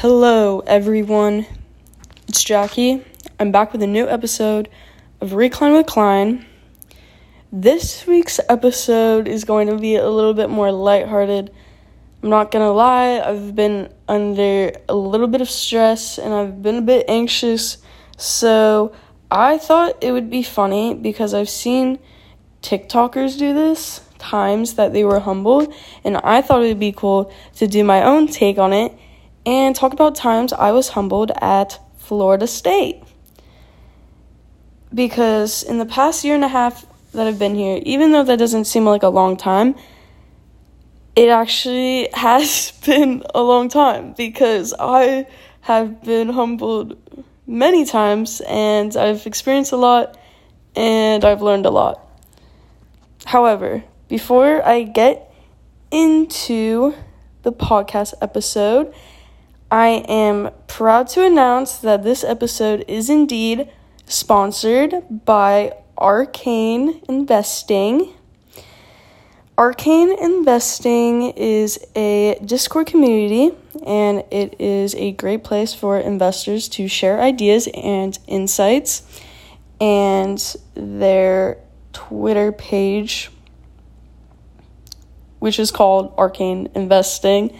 Hello, everyone. It's Jackie. I'm back with a new episode of Recline with Klein. This week's episode is going to be a little bit more lighthearted. I'm not gonna lie, I've been under a little bit of stress and I've been a bit anxious, so I thought it would be funny because I've seen TikTokers do this times that they were humbled, and I thought it would be cool to do my own take on it and talk about times I was humbled at Florida State. Because in the past year and a half that I've been here, even though that doesn't seem like a long time, it actually has been a long time because I have been humbled many times and I've experienced a lot and I've learned a lot. However, before I get into the podcast episode, I am proud to announce that this episode is indeed sponsored by Arcane Investing. Arcane Investing is a Discord community and it is a great place for investors to share ideas and insights. And their Twitter page, which is called Arcane Investing,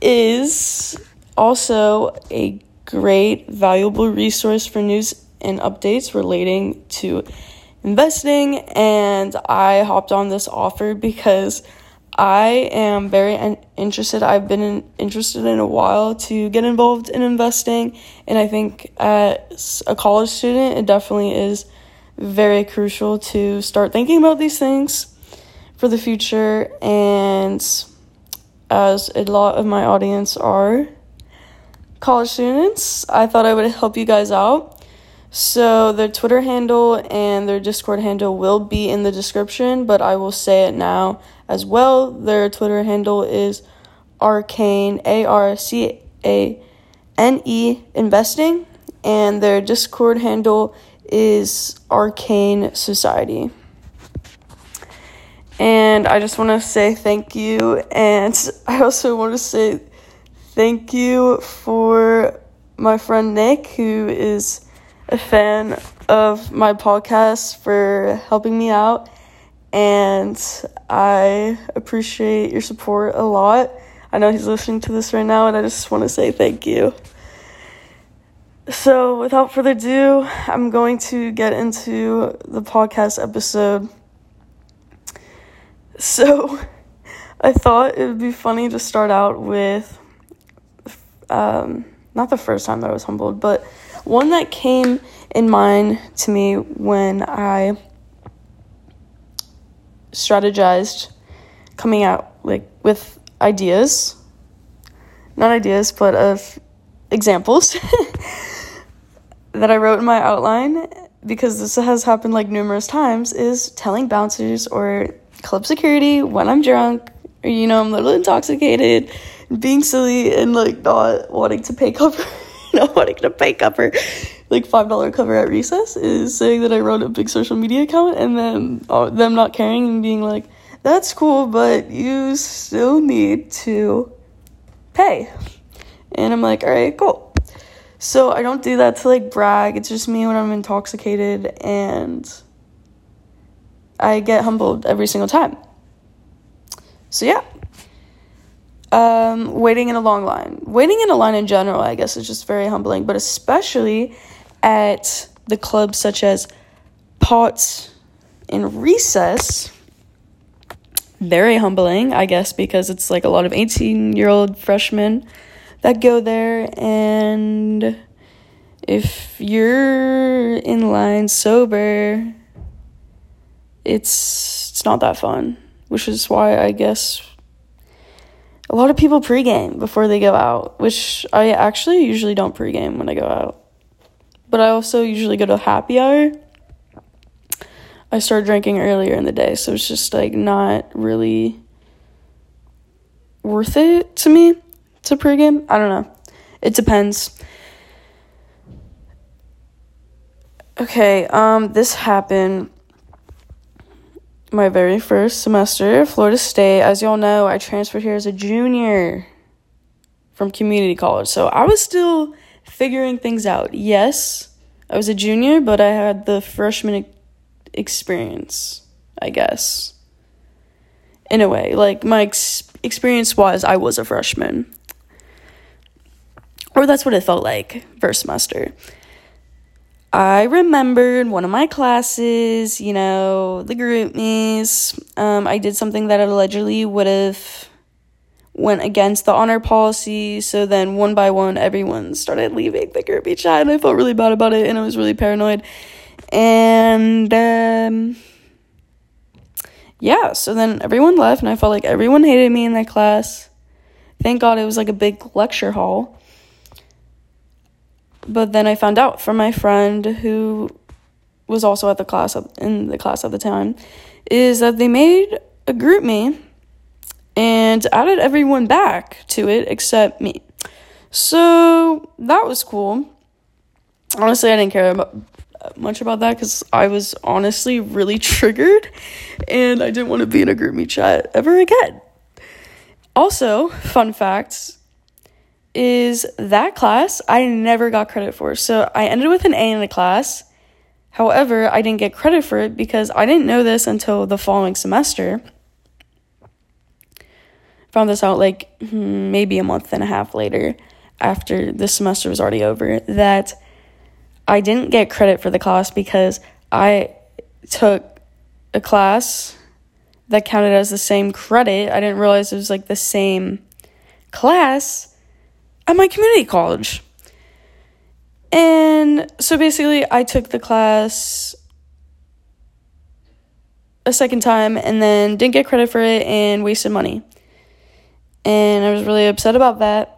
is also a great, valuable resource for news and updates relating to investing. And I hopped on this offer because I am very interested. I've been in, interested in a while to get involved in investing. And I think as a college student, it definitely is very crucial to start thinking about these things for the future. And as a lot of my audience are college students. I thought I would help you guys out. So, their Twitter handle and their Discord handle will be in the description, but I will say it now as well. Their Twitter handle is arcane, A R C A N E investing, and their Discord handle is arcane society. And I just want to say thank you, and I also want to say Thank you for my friend Nick, who is a fan of my podcast, for helping me out. And I appreciate your support a lot. I know he's listening to this right now, and I just want to say thank you. So, without further ado, I'm going to get into the podcast episode. So, I thought it would be funny to start out with um, not the first time that I was humbled, but one that came in mind to me when I strategized coming out like with ideas. Not ideas but of examples that I wrote in my outline because this has happened like numerous times is telling bouncers or club security when I'm drunk or you know I'm a little intoxicated being silly and like not wanting to pay cover, not wanting to pay cover, like five dollar cover at recess is saying that I run a big social media account and then uh, them not caring and being like, that's cool, but you still need to pay. And I'm like, all right, cool. So I don't do that to like brag. It's just me when I'm intoxicated and I get humbled every single time. So yeah, um, waiting in a long line. Waiting in a line in general, I guess, is just very humbling, but especially at the clubs such as Potts and Recess. Very humbling, I guess, because it's like a lot of 18 year old freshmen that go there, and if you're in line sober, it's it's not that fun, which is why I guess a lot of people pregame before they go out, which I actually usually don't pregame when I go out. But I also usually go to happy hour. I start drinking earlier in the day, so it's just like not really worth it to me to pregame. I don't know. It depends. Okay, um this happened my very first semester Florida State. As y'all know, I transferred here as a junior from community college. So I was still figuring things out. Yes, I was a junior, but I had the freshman experience, I guess. In a way, like my ex- experience was I was a freshman. Or that's what it felt like first semester. I remembered one of my classes, you know, the GroupMes. Um, I did something that allegedly would have went against the honor policy. So then one by one, everyone started leaving the GroupMe chat, and I felt really bad about it, and I was really paranoid. And um, yeah, so then everyone left, and I felt like everyone hated me in that class. Thank God it was like a big lecture hall. But then I found out from my friend who was also at the class in the class at the time is that they made a GroupMe and added everyone back to it except me. So that was cool. Honestly, I didn't care about, much about that because I was honestly really triggered and I didn't want to be in a GroupMe chat ever again. Also, fun facts is that class I never got credit for. So I ended with an A in the class. However, I didn't get credit for it because I didn't know this until the following semester. Found this out like hmm, maybe a month and a half later after the semester was already over that I didn't get credit for the class because I took a class that counted as the same credit. I didn't realize it was like the same class at my community college. And so basically, I took the class a second time and then didn't get credit for it and wasted money. And I was really upset about that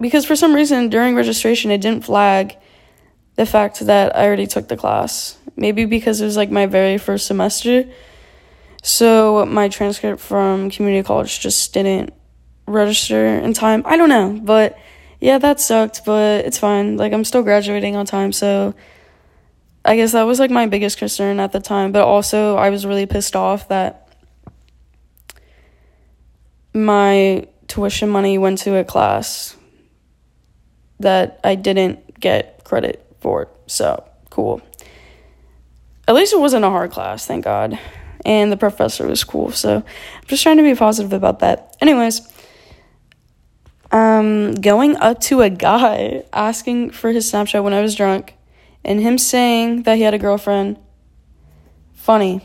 because for some reason during registration it didn't flag the fact that I already took the class. Maybe because it was like my very first semester. So my transcript from community college just didn't register in time. I don't know, but yeah, that sucked, but it's fine. Like I'm still graduating on time, so I guess that was like my biggest concern at the time, but also I was really pissed off that my tuition money went to a class that I didn't get credit for. So, cool. At least it wasn't a hard class, thank God. And the professor was cool. So, I'm just trying to be positive about that. Anyways, um, going up to a guy asking for his Snapchat when I was drunk and him saying that he had a girlfriend. Funny.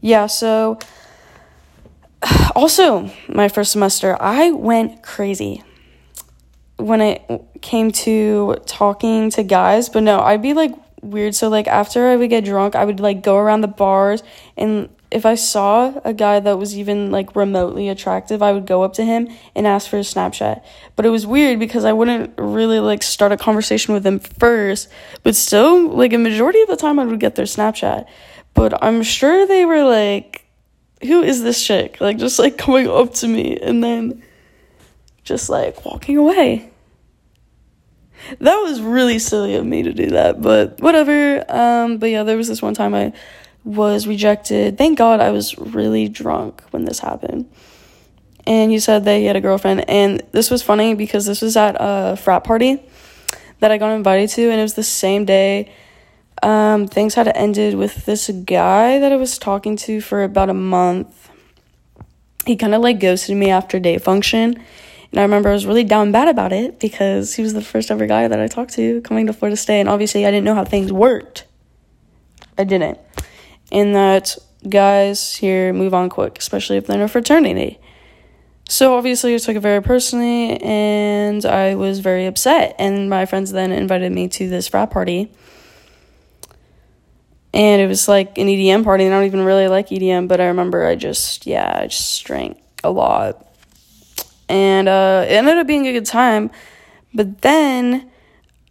Yeah, so also my first semester, I went crazy when it came to talking to guys, but no, I'd be like weird. So like after I would get drunk, I would like go around the bars and if I saw a guy that was even like remotely attractive, I would go up to him and ask for his Snapchat. But it was weird because I wouldn't really like start a conversation with him first, but still, like a majority of the time, I would get their Snapchat. But I'm sure they were like, who is this chick? Like, just like coming up to me and then just like walking away. That was really silly of me to do that, but whatever. Um, but yeah, there was this one time I was rejected. Thank God I was really drunk when this happened. And he said that he had a girlfriend. And this was funny because this was at a frat party that I got invited to, and it was the same day. Um, things had ended with this guy that I was talking to for about a month. He kind of like ghosted me after day function. And I remember I was really down bad about it because he was the first ever guy that I talked to coming to Florida State. And obviously, I didn't know how things worked. I didn't in that guys here move on quick, especially if they're in a fraternity. So obviously, I took it very personally, and I was very upset. And my friends then invited me to this frat party, and it was like an EDM party. And I don't even really like EDM, but I remember I just yeah, I just drank a lot, and uh, it ended up being a good time. But then,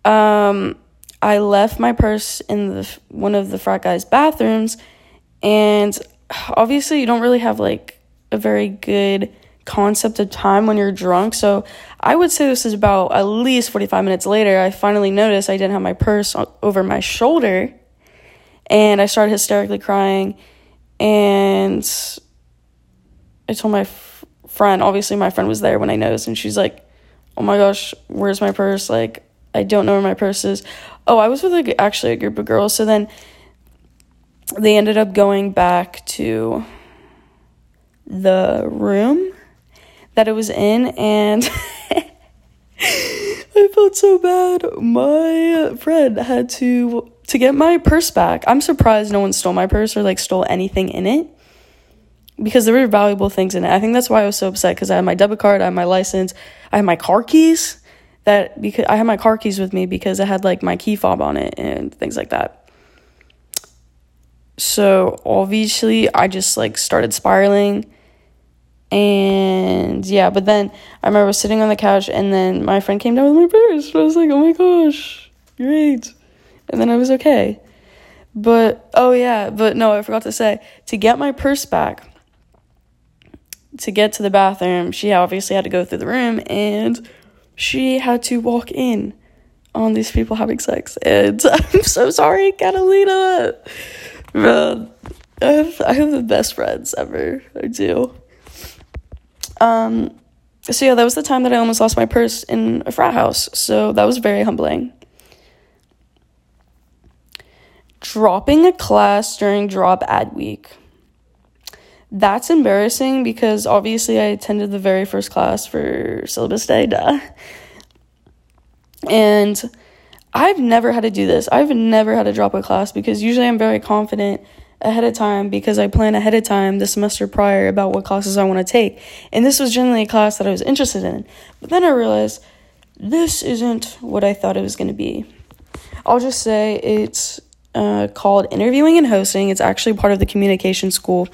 um, I left my purse in the one of the frat guys' bathrooms, and obviously you don't really have like a very good concept of time when you're drunk. So I would say this is about at least 45 minutes later. I finally noticed I didn't have my purse over my shoulder, and I started hysterically crying, and I told my f- friend, obviously my friend was there when I noticed, and she's like, "Oh my gosh, where's my purse?" Like, I don't know where my purse is. Oh, I was with like actually a group of girls. So then they ended up going back to the room that it was in, and I felt so bad. My friend had to to get my purse back. I'm surprised no one stole my purse or like stole anything in it because there were valuable things in it. I think that's why I was so upset because I had my debit card, I had my license, I had my car keys. That because I had my car keys with me because it had like my key fob on it and things like that. So obviously, I just like started spiraling. And yeah, but then I remember sitting on the couch, and then my friend came down with my purse. And I was like, oh my gosh, great. And then I was okay. But oh yeah, but no, I forgot to say to get my purse back, to get to the bathroom, she obviously had to go through the room and she had to walk in on these people having sex. And I'm so sorry, Catalina. Man, I have, I have the best friends ever. I do. Um, so yeah, that was the time that I almost lost my purse in a frat house. So that was very humbling. Dropping a class during drop ad week. That's embarrassing because obviously I attended the very first class for syllabus day, duh. And I've never had to do this. I've never had to drop a class because usually I'm very confident ahead of time because I plan ahead of time the semester prior about what classes I want to take. And this was generally a class that I was interested in. But then I realized this isn't what I thought it was going to be. I'll just say it's uh, called Interviewing and Hosting. It's actually part of the communication school,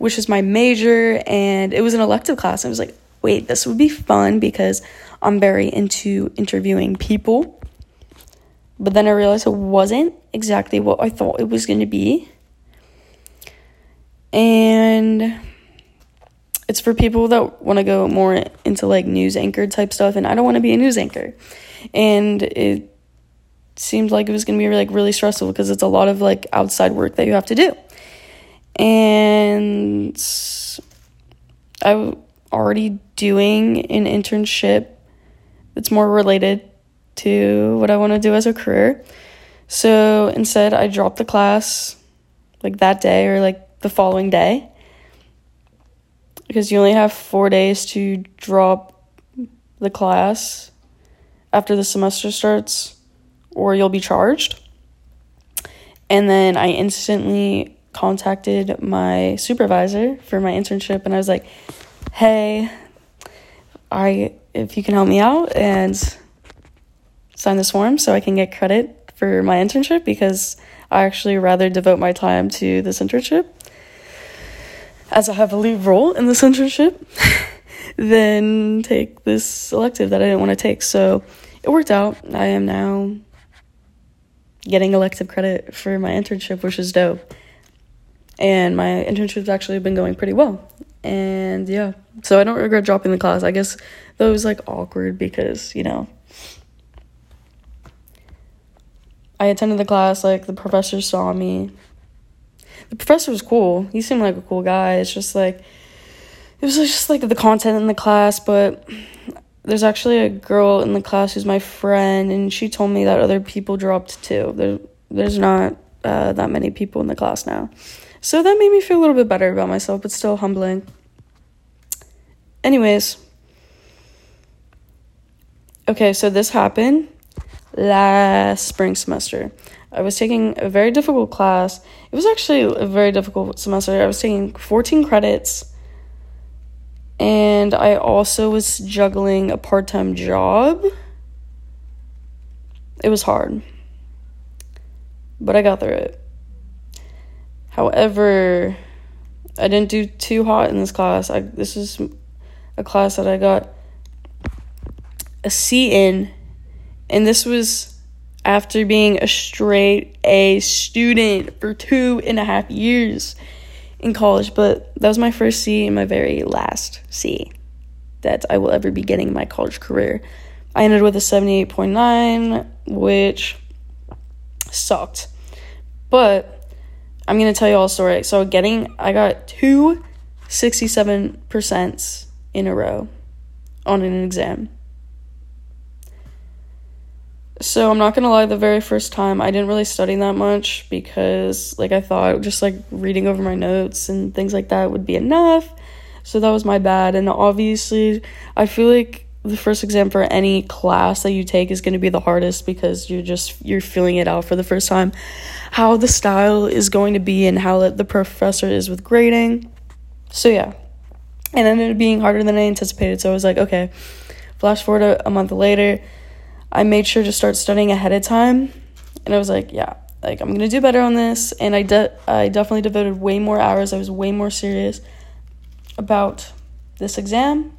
which is my major, and it was an elective class. I was like, wait, this would be fun because I'm very into interviewing people. But then I realized it wasn't exactly what I thought it was going to be. And it's for people that want to go more into like news anchor type stuff, and I don't want to be a news anchor. And it seemed like it was going to be like really stressful because it's a lot of like outside work that you have to do. And I'm already doing an internship that's more related to what I want to do as a career. So instead, I dropped the class like that day or like the following day because you only have four days to drop the class after the semester starts or you'll be charged. And then I instantly contacted my supervisor for my internship and I was like, "Hey, I if you can help me out and sign this form so I can get credit for my internship because I actually rather devote my time to this internship as I have a lead role in this internship than take this elective that I didn't want to take. So it worked out. I am now getting elective credit for my internship, which is dope. And my internship's actually been going pretty well. And yeah, so I don't regret dropping the class. I guess that was like awkward because, you know, I attended the class, like the professor saw me. The professor was cool. He seemed like a cool guy. It's just like it was just like the content in the class, but there's actually a girl in the class who's my friend, and she told me that other people dropped too. There, there's not uh, that many people in the class now, so that made me feel a little bit better about myself, but still humbling. Anyways, okay, so this happened last spring semester. I was taking a very difficult class. It was actually a very difficult semester. I was taking 14 credits, and I also was juggling a part time job. It was hard, but I got through it. However, I didn't do too hot in this class. I this is a class that I got a C in and this was after being a straight A student for two and a half years in college. But that was my first C and my very last C that I will ever be getting in my college career. I ended with a 78.9, which sucked. But I'm to tell you all a story. So, getting, I got two 67% in a row on an exam. So I'm not gonna lie, the very first time I didn't really study that much because like I thought just like reading over my notes and things like that would be enough. So that was my bad. And obviously I feel like the first exam for any class that you take is going to be the hardest because you're just you're feeling it out for the first time how the style is going to be and how the professor is with grading so yeah and it ended up being harder than i anticipated so i was like okay flash forward a, a month later I made sure to start studying ahead of time. And I was like, yeah, like I'm going to do better on this. And I, de- I definitely devoted way more hours. I was way more serious about this exam.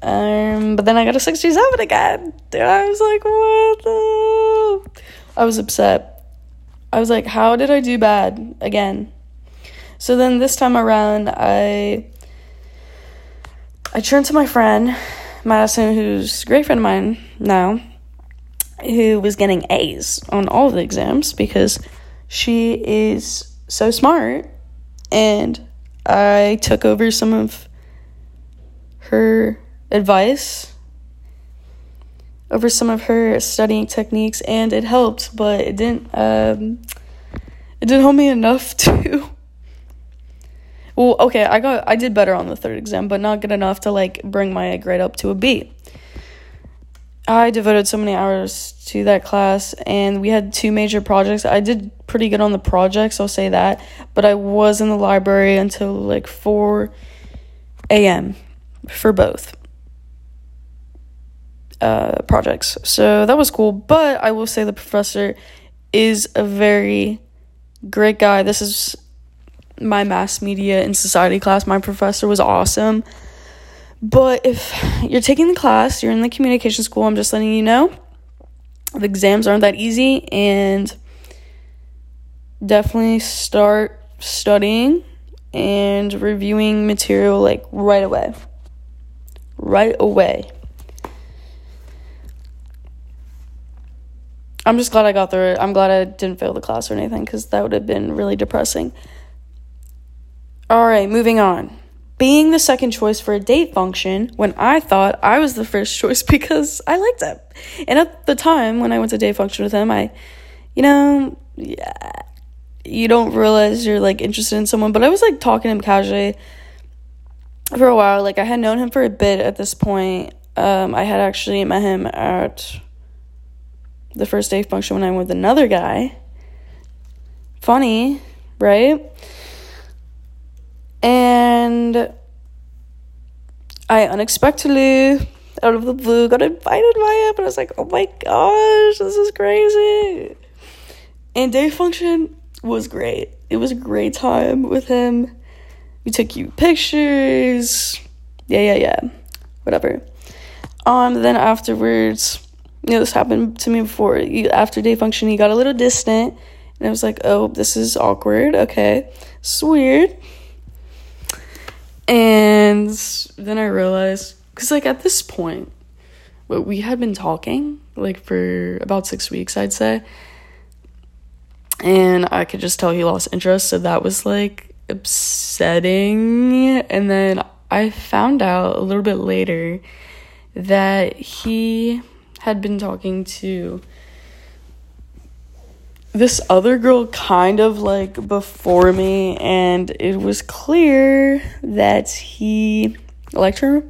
Um, but then I got a 67 again. And I was like, what the? I was upset. I was like, how did I do bad again? So then this time around, I I turned to my friend Madison, who's a great friend of mine now, who was getting A's on all the exams because she is so smart. And I took over some of her advice, over some of her studying techniques, and it helped, but it didn't. Um, it didn't help me enough to well, okay, I got I did better on the third exam, but not good enough to like bring my grade up to a B. I devoted so many hours to that class and we had two major projects. I did pretty good on the projects, I'll say that, but I was in the library until like 4 a.m. for both uh, projects. So that was cool, but I will say the professor is a very great guy. This is my mass media and society class, my professor was awesome. But if you're taking the class, you're in the communication school, I'm just letting you know the exams aren't that easy and definitely start studying and reviewing material like right away. Right away. I'm just glad I got through it. I'm glad I didn't fail the class or anything because that would have been really depressing. All right, moving on. Being the second choice for a date function when I thought I was the first choice because I liked him. And at the time when I went to date function with him, I, you know, yeah, you don't realize you're like interested in someone, but I was like talking to him casually for a while. Like I had known him for a bit at this point. Um, I had actually met him at the first date function when I'm with another guy. Funny, right? And I unexpectedly, out of the blue, got invited by him. And I was like, oh my gosh, this is crazy. And day function was great. It was a great time with him. We took cute pictures. Yeah, yeah, yeah. Whatever. Um, then afterwards, you know, this happened to me before. After day function, he got a little distant. And I was like, oh, this is awkward. Okay. It's weird. And then I realized, because like at this point, we had been talking like for about six weeks, I'd say. And I could just tell he lost interest. So that was like upsetting. And then I found out a little bit later that he had been talking to this other girl kind of like before me, and it was clear that he liked her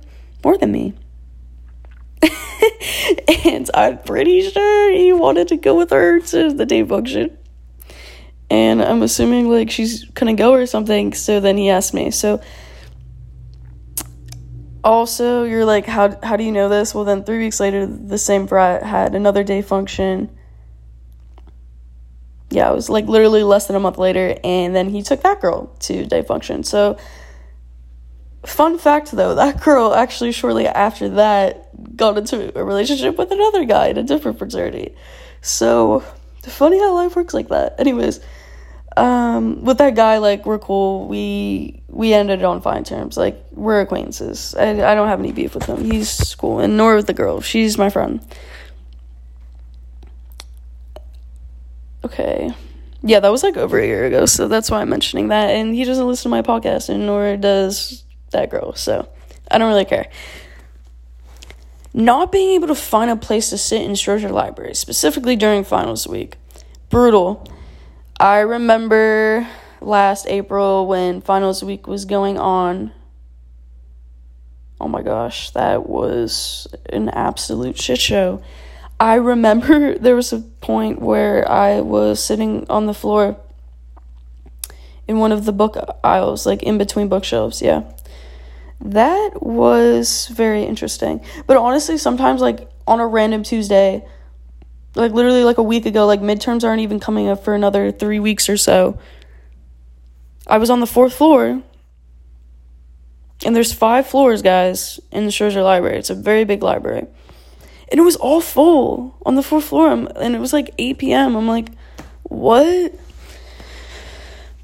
more than me. and I'm pretty sure he wanted to go with her to the day function. And I'm assuming like she's gonna go or something, so then he asked me. So also you're like how how do you know this? Well then 3 weeks later the same brat had another day function yeah, it was like literally less than a month later, and then he took that girl to day function. So, fun fact though, that girl actually shortly after that got into a relationship with another guy in a different fraternity. So, funny how life works like that. Anyways, um, with that guy, like we're cool. We we ended on fine terms. Like we're acquaintances. I I don't have any beef with him. He's cool, and nor with the girl. She's my friend. Okay. Yeah, that was like over a year ago, so that's why I'm mentioning that. And he doesn't listen to my podcast, and nor does that girl. So I don't really care. Not being able to find a place to sit in Strozier Library, specifically during finals week. Brutal. I remember last April when finals week was going on. Oh my gosh, that was an absolute shit show. I remember there was a point where I was sitting on the floor in one of the book aisles, like in between bookshelves, yeah. That was very interesting. But honestly, sometimes, like on a random Tuesday, like literally like a week ago, like midterms aren't even coming up for another three weeks or so. I was on the fourth floor, and there's five floors, guys, in the Strozier Library. It's a very big library. And it was all full on the fourth floor, and it was like 8 p.m. I'm like, what?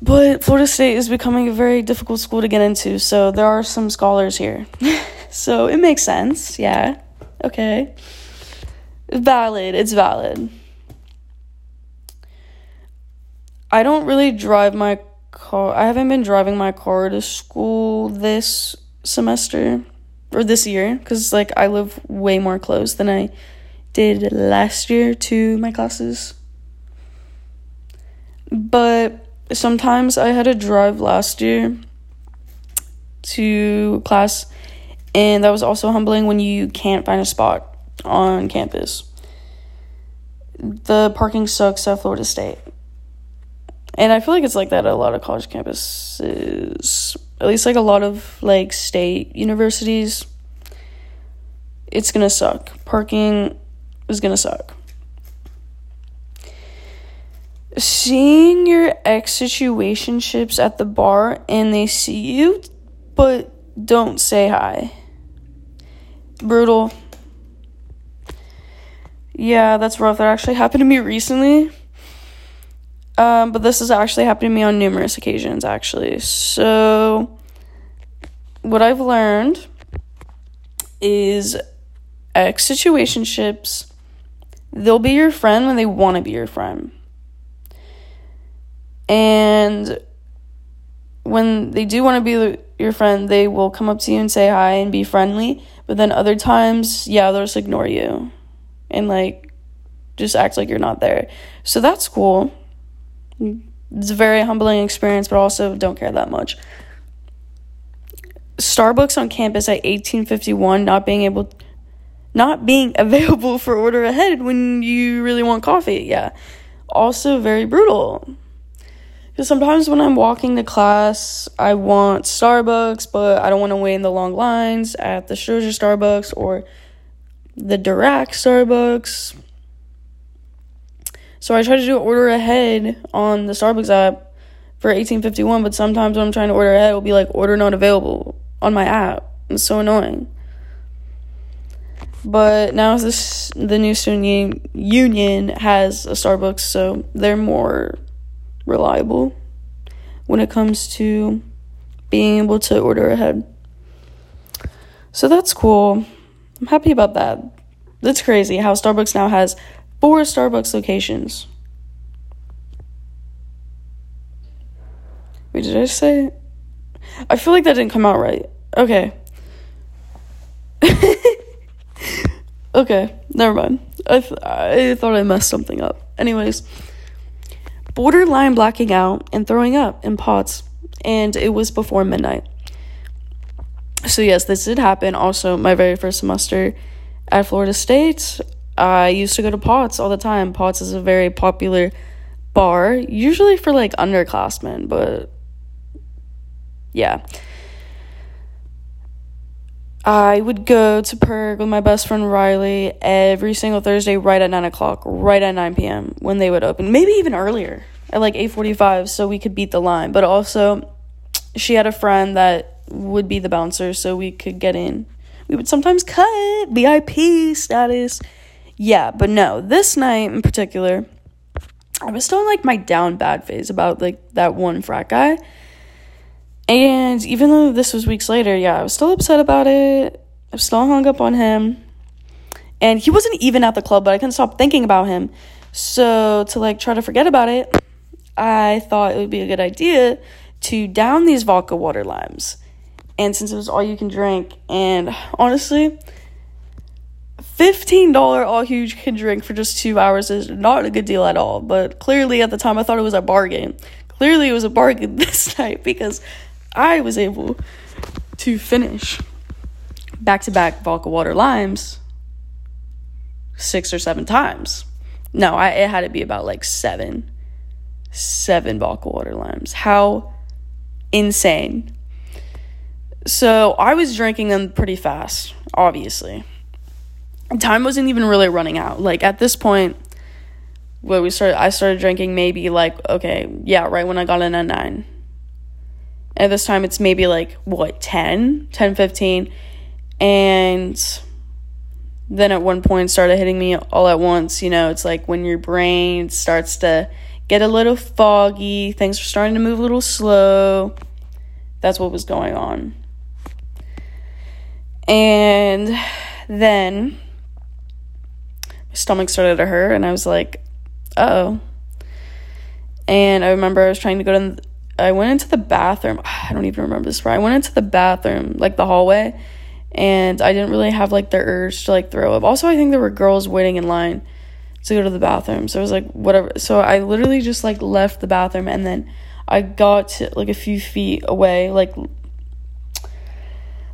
But Florida State is becoming a very difficult school to get into, so there are some scholars here. so it makes sense, yeah. Okay. Valid, it's valid. I don't really drive my car. I haven't been driving my car to school this semester or this year because, like, I live way more close than I did last year to my classes. But sometimes I had to drive last year to class, and that was also humbling when you can't find a spot on campus. The parking sucks at Florida State. And I feel like it's like that at a lot of college campuses. At least like a lot of like state universities. It's gonna suck. Parking is gonna suck seeing your ex situationships at the bar and they see you but don't say hi. Brutal. Yeah, that's rough. That actually happened to me recently. Um, but this has actually happened to me on numerous occasions, actually. So, what I've learned is ex situationships, they'll be your friend when they want to be your friend. And when they do want to be your friend, they will come up to you and say hi and be friendly. But then other times, yeah, they'll just ignore you and like just act like you're not there. So that's cool. It's a very humbling experience, but also don't care that much. Starbucks on campus at 1851 not being able not being available for order ahead when you really want coffee. Yeah. Also very brutal. Because sometimes when I'm walking to class, I want Starbucks, but I don't want to wait in the long lines at the Strozier Starbucks or the Dirac Starbucks. So I try to do order ahead on the Starbucks app for 1851, but sometimes when I'm trying to order ahead, it'll be like order not available on my app. It's so annoying. But now this the new student union has a Starbucks, so they're more reliable when it comes to being able to order ahead. So that's cool. I'm happy about that. That's crazy how Starbucks now has four Starbucks locations. Wait, did I say? I feel like that didn't come out right. Okay. okay, never mind. I, th- I thought I messed something up. Anyways borderline blacking out and throwing up in POTS, and it was before midnight. So, yes, this did happen. Also, my very first semester at Florida State, I used to go to POTS all the time. POTS is a very popular bar, usually for like underclassmen, but yeah. I would go to Perg with my best friend Riley every single Thursday right at 9 o'clock, right at 9 p.m. when they would open. Maybe even earlier, at like 8.45 so we could beat the line. But also, she had a friend that would be the bouncer so we could get in. We would sometimes cut VIP status. Yeah, but no, this night in particular, I was still in like my down bad phase about like that one frat guy. And even though this was weeks later, yeah, I was still upset about it. I was still hung up on him. And he wasn't even at the club, but I couldn't stop thinking about him. So to like try to forget about it, I thought it would be a good idea to down these vodka water limes And since it was all you can drink, and honestly, $15 all you can drink for just two hours is not a good deal at all. But clearly, at the time, I thought it was a bargain. Clearly, it was a bargain this night because I was able to finish back to back vodka water limes six or seven times. No, I, it had to be about like seven, seven vodka water limes. How insane. So I was drinking them pretty fast, obviously. Time wasn't even really running out. Like at this point, where we started, I started drinking maybe like, okay, yeah, right when I got in at nine. At this time, it's maybe like, what, 10, 10, 15. And then at one point started hitting me all at once. You know, it's like when your brain starts to get a little foggy, things are starting to move a little slow. That's what was going on. And then my stomach started to hurt, and I was like, oh. And I remember I was trying to go to, I went into the bathroom. I don't even remember this part. I went into the bathroom, like the hallway, and I didn't really have like the urge to like throw up. Also, I think there were girls waiting in line to go to the bathroom. So I was like, whatever. So I literally just like left the bathroom and then I got to, like a few feet away, like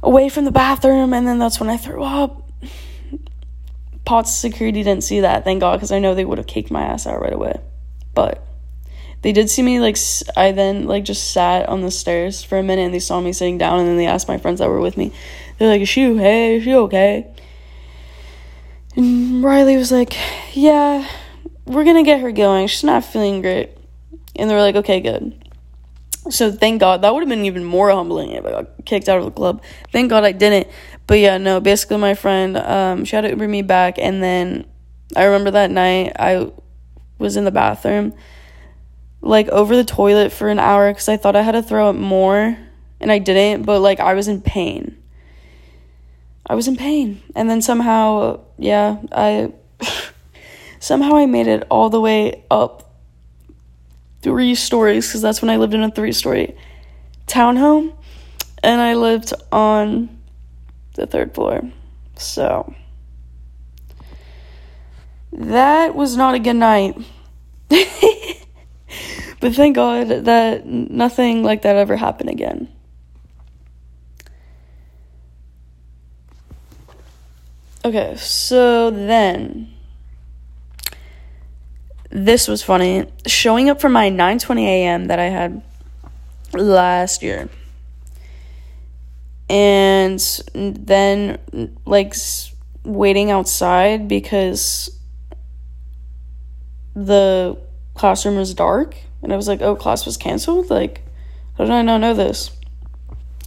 away from the bathroom, and then that's when I threw up. Potts security didn't see that, thank God, because I know they would have kicked my ass out right away. But they did see me like I then like just sat on the stairs for a minute, and they saw me sitting down, and then they asked my friends that were with me. They're like, "Is she okay? Is she okay?" And Riley was like, "Yeah, we're gonna get her going. She's not feeling great." And they were like, "Okay, good." So thank God that would have been even more humbling if I got kicked out of the club. Thank God I didn't. But yeah, no. Basically, my friend, um, she had to Uber me back, and then I remember that night I was in the bathroom, like over the toilet for an hour because I thought I had to throw up more, and I didn't. But like I was in pain. I was in pain, and then somehow, yeah, I somehow I made it all the way up three stories because that's when I lived in a three story townhome and I lived on the third floor. So that was not a good night. but thank God that nothing like that ever happened again. Okay, so then this was funny. Showing up for my 9:20 a.m. that I had last year. And then like waiting outside because the classroom was dark and I was like, "Oh, class was canceled?" Like, how did I not know this?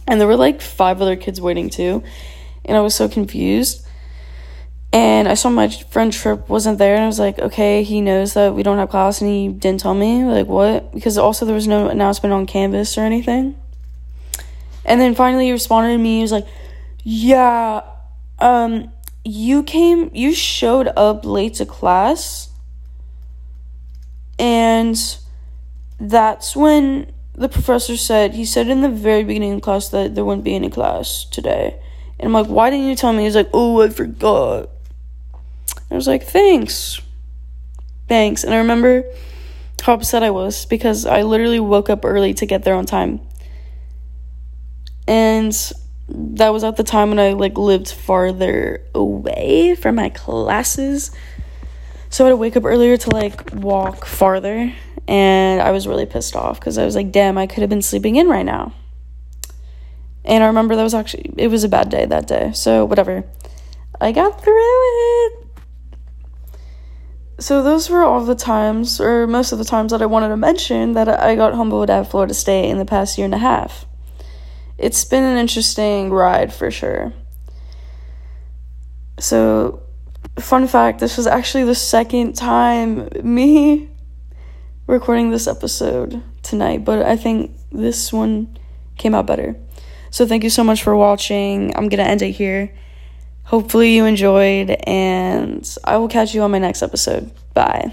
And there were like five other kids waiting too. And I was so confused. And I saw my friend Trip wasn't there, and I was like, okay, he knows that we don't have class, and he didn't tell me. Like, what? Because also there was no announcement on Canvas or anything. And then finally he responded to me. He was like, yeah, um, you came, you showed up late to class, and that's when the professor said, he said in the very beginning of class that there wouldn't be any class today. And I'm like, why didn't you tell me? He's like, oh, I forgot. I was like, thanks. Thanks. And I remember how upset I was because I literally woke up early to get there on time. And that was at the time when I like lived farther away from my classes. So I had to wake up earlier to like walk farther. And I was really pissed off because I was like, damn, I could have been sleeping in right now. And I remember that was actually, it was a bad day that day. So whatever. I got through it so those were all the times, or most of the times that I wanted to mention that I got humbled at Florida State in the past year and a half. It's been an interesting ride for sure. So, fun fact this was actually the second time me recording this episode tonight, but I think this one came out better. So, thank you so much for watching. I'm going to end it here. Hopefully, you enjoyed, and I will catch you on my next episode. Bye.